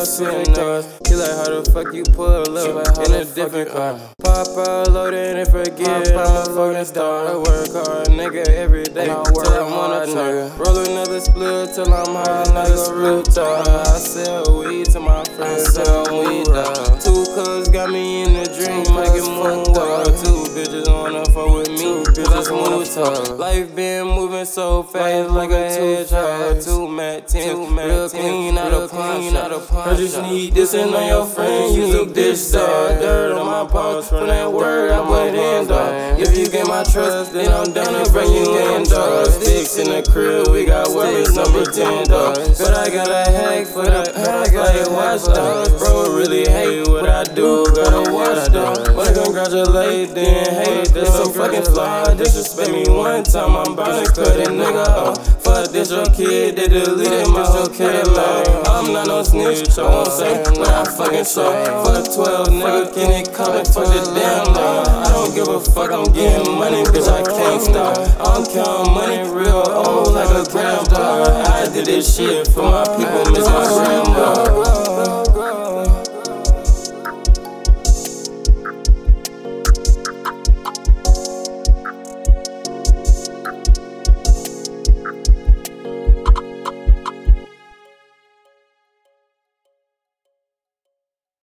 I'm sitting in cars. He like, how the fuck you pull up in a different car? Pop out, load it and forget I'm a fucking star. I work hard, nigga, every day i till I'm on a top. Roll another split till I'm high, another real talk. I sell weed to my friends, sell weed dog. Two cuz got me in the dream, making moonwalk. Two bitches fuck with bitches wanna. Life been moving so fast like a hedgehog. Two mat ten, real clean out of pawn shop. I just need this and on your friend, use a dish dog. Dirt on my paws from that word I put in dog. If you get my trust, then I'm down to bring you in dog. Sticks in the crib, we got weapons number ten dog. But I got a hack for the like watch dogs. Bro, really hate what I do, gotta watch dog. Wanna congratulate, then hate, that's so fucking fly. Disrespect me one time, I'm about to cut a nigga off. Fuck DistroKid, they deleted my whole catalog. I'm not no snitch, I won't say when I fucking saw. Fuck 12 nigga, can it come and fuck the damn dog? I don't give a fuck, I'm getting money, bitch, I can't stop. I'm counting money real old like a grandpa. I did this shit for my people, miss my grandma.